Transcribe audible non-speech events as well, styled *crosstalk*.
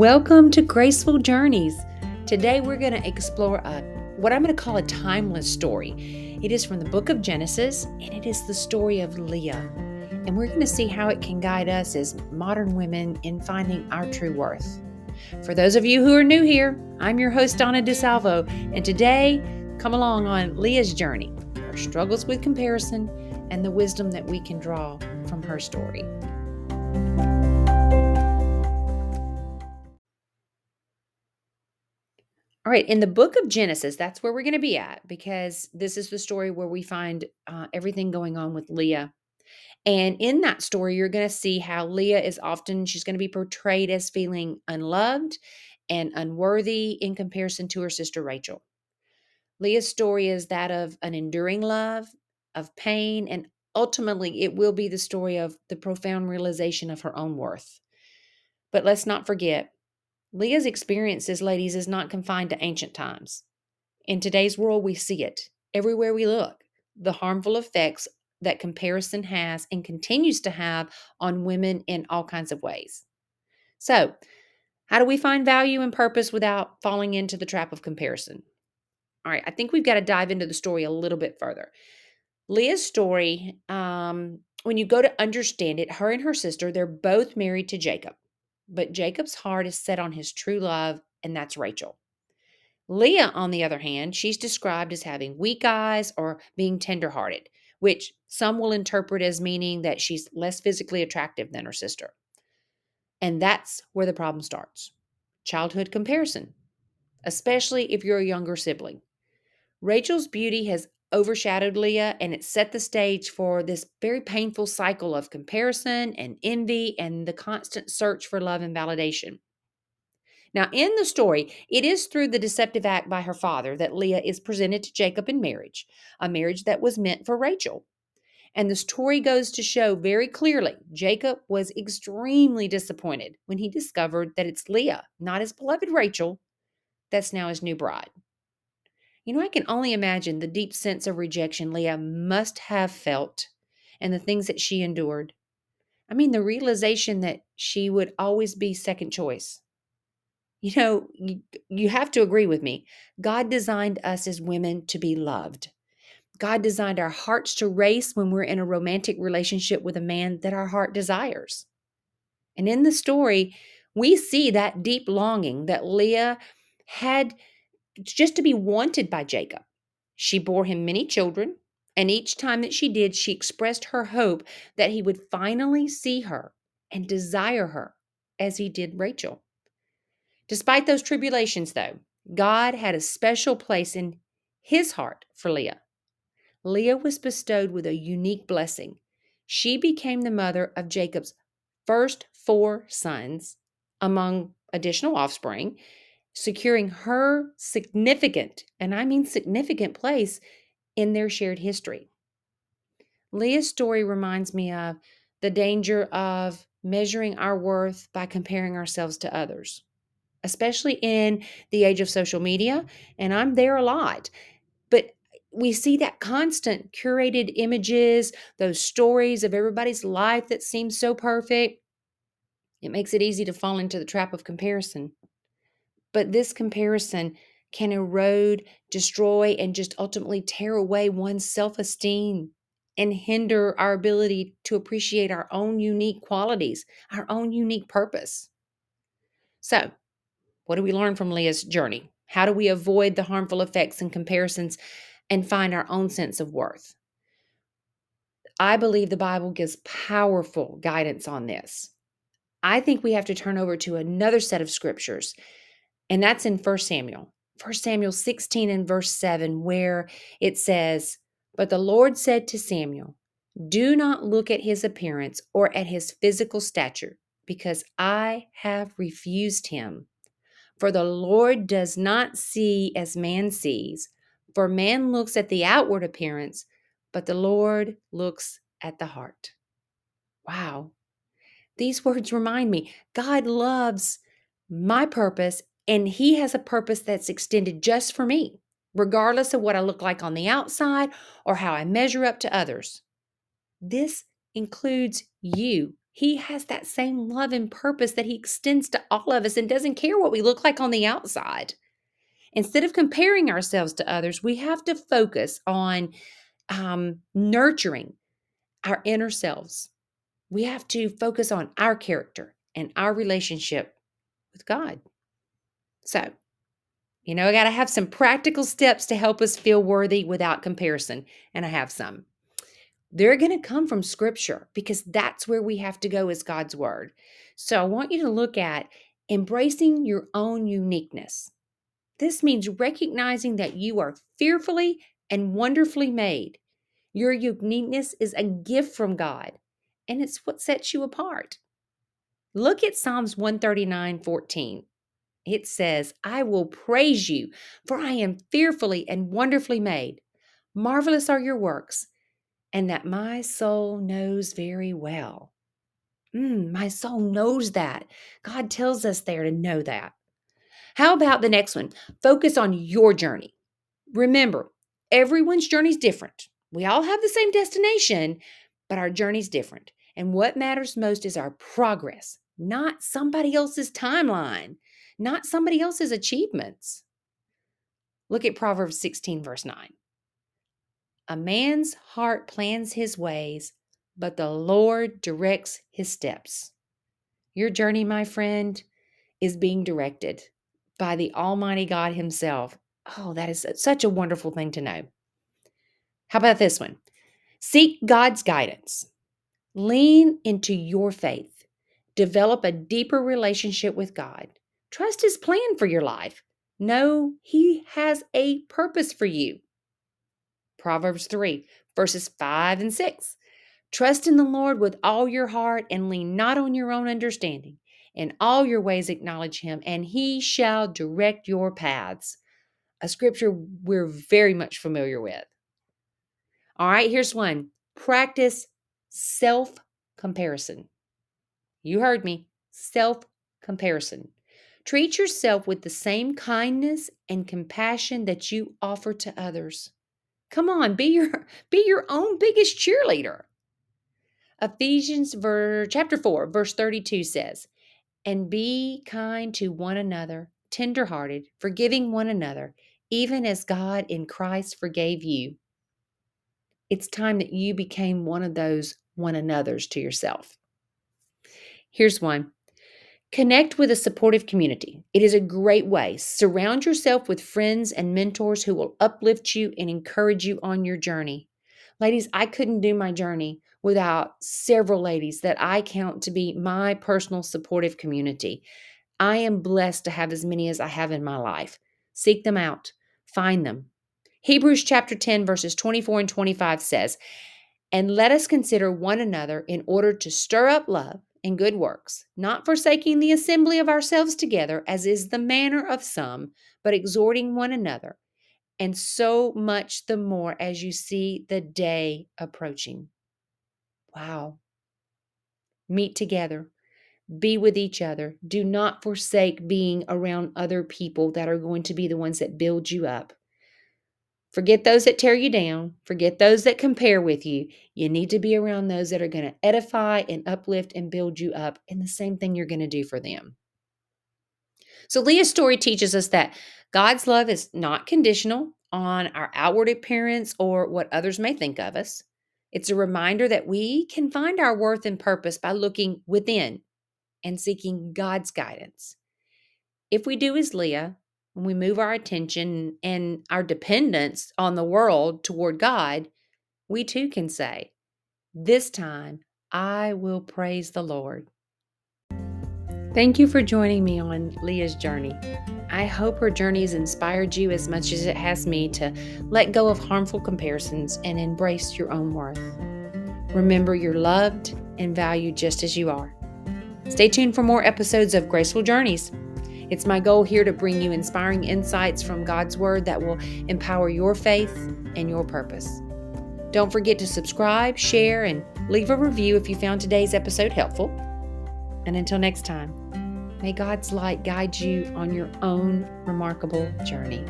Welcome to Graceful Journeys. Today we're going to explore a what I'm going to call a timeless story. It is from the book of Genesis and it is the story of Leah. And we're going to see how it can guide us as modern women in finding our true worth. For those of you who are new here, I'm your host Donna DeSalvo, and today come along on Leah's journey, her struggles with comparison, and the wisdom that we can draw from her story. All right, in the book of Genesis, that's where we're going to be at because this is the story where we find uh, everything going on with Leah. And in that story, you're going to see how Leah is often, she's going to be portrayed as feeling unloved and unworthy in comparison to her sister Rachel. Leah's story is that of an enduring love, of pain, and ultimately it will be the story of the profound realization of her own worth. But let's not forget, Leah's experiences, ladies, is not confined to ancient times. In today's world, we see it everywhere we look the harmful effects that comparison has and continues to have on women in all kinds of ways. So, how do we find value and purpose without falling into the trap of comparison? All right, I think we've got to dive into the story a little bit further. Leah's story, um, when you go to understand it, her and her sister, they're both married to Jacob but Jacob's heart is set on his true love, and that's Rachel. Leah, on the other hand, she's described as having weak eyes or being tenderhearted, which some will interpret as meaning that she's less physically attractive than her sister. And that's where the problem starts childhood comparison, especially if you're a younger sibling. Rachel's beauty has overshadowed Leah and it set the stage for this very painful cycle of comparison and envy and the constant search for love and validation. Now, in the story, it is through the deceptive act by her father that Leah is presented to Jacob in marriage, a marriage that was meant for Rachel. And the story goes to show very clearly Jacob was extremely disappointed when he discovered that it's Leah, not his beloved Rachel, that's now his new bride. You know, I can only imagine the deep sense of rejection Leah must have felt and the things that she endured. I mean, the realization that she would always be second choice. You know, you, you have to agree with me. God designed us as women to be loved. God designed our hearts to race when we're in a romantic relationship with a man that our heart desires. And in the story, we see that deep longing that Leah had just to be wanted by Jacob. She bore him many children, and each time that she did, she expressed her hope that he would finally see her and desire her as he did Rachel. Despite those tribulations, though, God had a special place in his heart for Leah. Leah was bestowed with a unique blessing. She became the mother of Jacob's first four sons, among additional offspring, securing her significant, and I mean significant place in their shared history. Leah's story reminds me of the danger of measuring our worth by comparing ourselves to others, especially in the age of social media. And I'm there a lot. But we see that constant curated images, those stories of everybody's life that seems so perfect. It makes it easy to fall into the trap of comparison. But this comparison can erode, destroy, and just ultimately tear away one's self esteem and hinder our ability to appreciate our own unique qualities, our own unique purpose. So, what do we learn from Leah's journey? How do we avoid the harmful effects and comparisons and find our own sense of worth? I believe the Bible gives powerful guidance on this. I think we have to turn over to another set of scriptures and that's in 1 Samuel. 1 Samuel 16 and verse 7, where it says, But the Lord said to Samuel, Do not look at his appearance or at his physical stature, because I have refused him. For the Lord does not see as man sees, for man looks at the outward appearance, but the Lord looks at the heart. Wow. These words remind me God loves my purpose and He has a purpose that's extended just for me, regardless of what I look like on the outside or how I measure up to others. This includes you, He has that same love and purpose that He extends to all of us and doesn't care what we look like on the outside. Instead of comparing ourselves to others, we have to focus on um, nurturing our inner selves. We have to focus on our character and our relationship with God. So, you know, I got to have some practical steps to help us feel worthy without comparison, and I have some. They're going to come from scripture because that's where we have to go as God's word. So I want you to look at embracing your own uniqueness. This means recognizing that you are fearfully and wonderfully made. Your uniqueness is a gift from God, and it's what sets you apart. Look at Psalms 139 14. It says, I will praise you, for I am fearfully and wonderfully made. Marvelous are your works, and that my soul knows very well. Mm, my soul knows that. God tells us there to know that. How about the next one? Focus on your journey. Remember, everyone's journey is different. We all have the same destination, but our journey's different. And what matters most is our progress, not somebody else's timeline, not somebody else's achievements. Look at Proverbs 16, verse 9. A man's heart plans his ways, but the Lord directs his steps. Your journey, my friend, is being directed by the Almighty God Himself. Oh, that is such a wonderful thing to know. How about this one? Seek God's guidance. Lean into your faith. Develop a deeper relationship with God. Trust His plan for your life. Know He has a purpose for you. Proverbs 3, verses 5 and 6. Trust in the Lord with all your heart and lean not on your own understanding. In all your ways acknowledge Him, and He shall direct your paths. A scripture we're very much familiar with. All right, here's one practice self comparison. You heard me self comparison. Treat yourself with the same kindness and compassion that you offer to others. Come on, be your *laughs* be your own biggest cheerleader. Ephesians ver, chapter 4 verse 32 says, "And be kind to one another, tenderhearted, forgiving one another, even as God in Christ forgave you." It's time that you became one of those one another's to yourself. Here's one Connect with a supportive community. It is a great way. Surround yourself with friends and mentors who will uplift you and encourage you on your journey. Ladies, I couldn't do my journey without several ladies that I count to be my personal supportive community. I am blessed to have as many as I have in my life. Seek them out, find them, Hebrews chapter 10, verses 24 and 25 says, And let us consider one another in order to stir up love and good works, not forsaking the assembly of ourselves together, as is the manner of some, but exhorting one another, and so much the more as you see the day approaching. Wow. Meet together. Be with each other. Do not forsake being around other people that are going to be the ones that build you up. Forget those that tear you down. Forget those that compare with you. You need to be around those that are going to edify and uplift and build you up. And the same thing you're going to do for them. So, Leah's story teaches us that God's love is not conditional on our outward appearance or what others may think of us. It's a reminder that we can find our worth and purpose by looking within and seeking God's guidance. If we do as Leah, when we move our attention and our dependence on the world toward God, we too can say, This time I will praise the Lord. Thank you for joining me on Leah's journey. I hope her journey has inspired you as much as it has me to let go of harmful comparisons and embrace your own worth. Remember, you're loved and valued just as you are. Stay tuned for more episodes of Graceful Journeys. It's my goal here to bring you inspiring insights from God's Word that will empower your faith and your purpose. Don't forget to subscribe, share, and leave a review if you found today's episode helpful. And until next time, may God's light guide you on your own remarkable journey.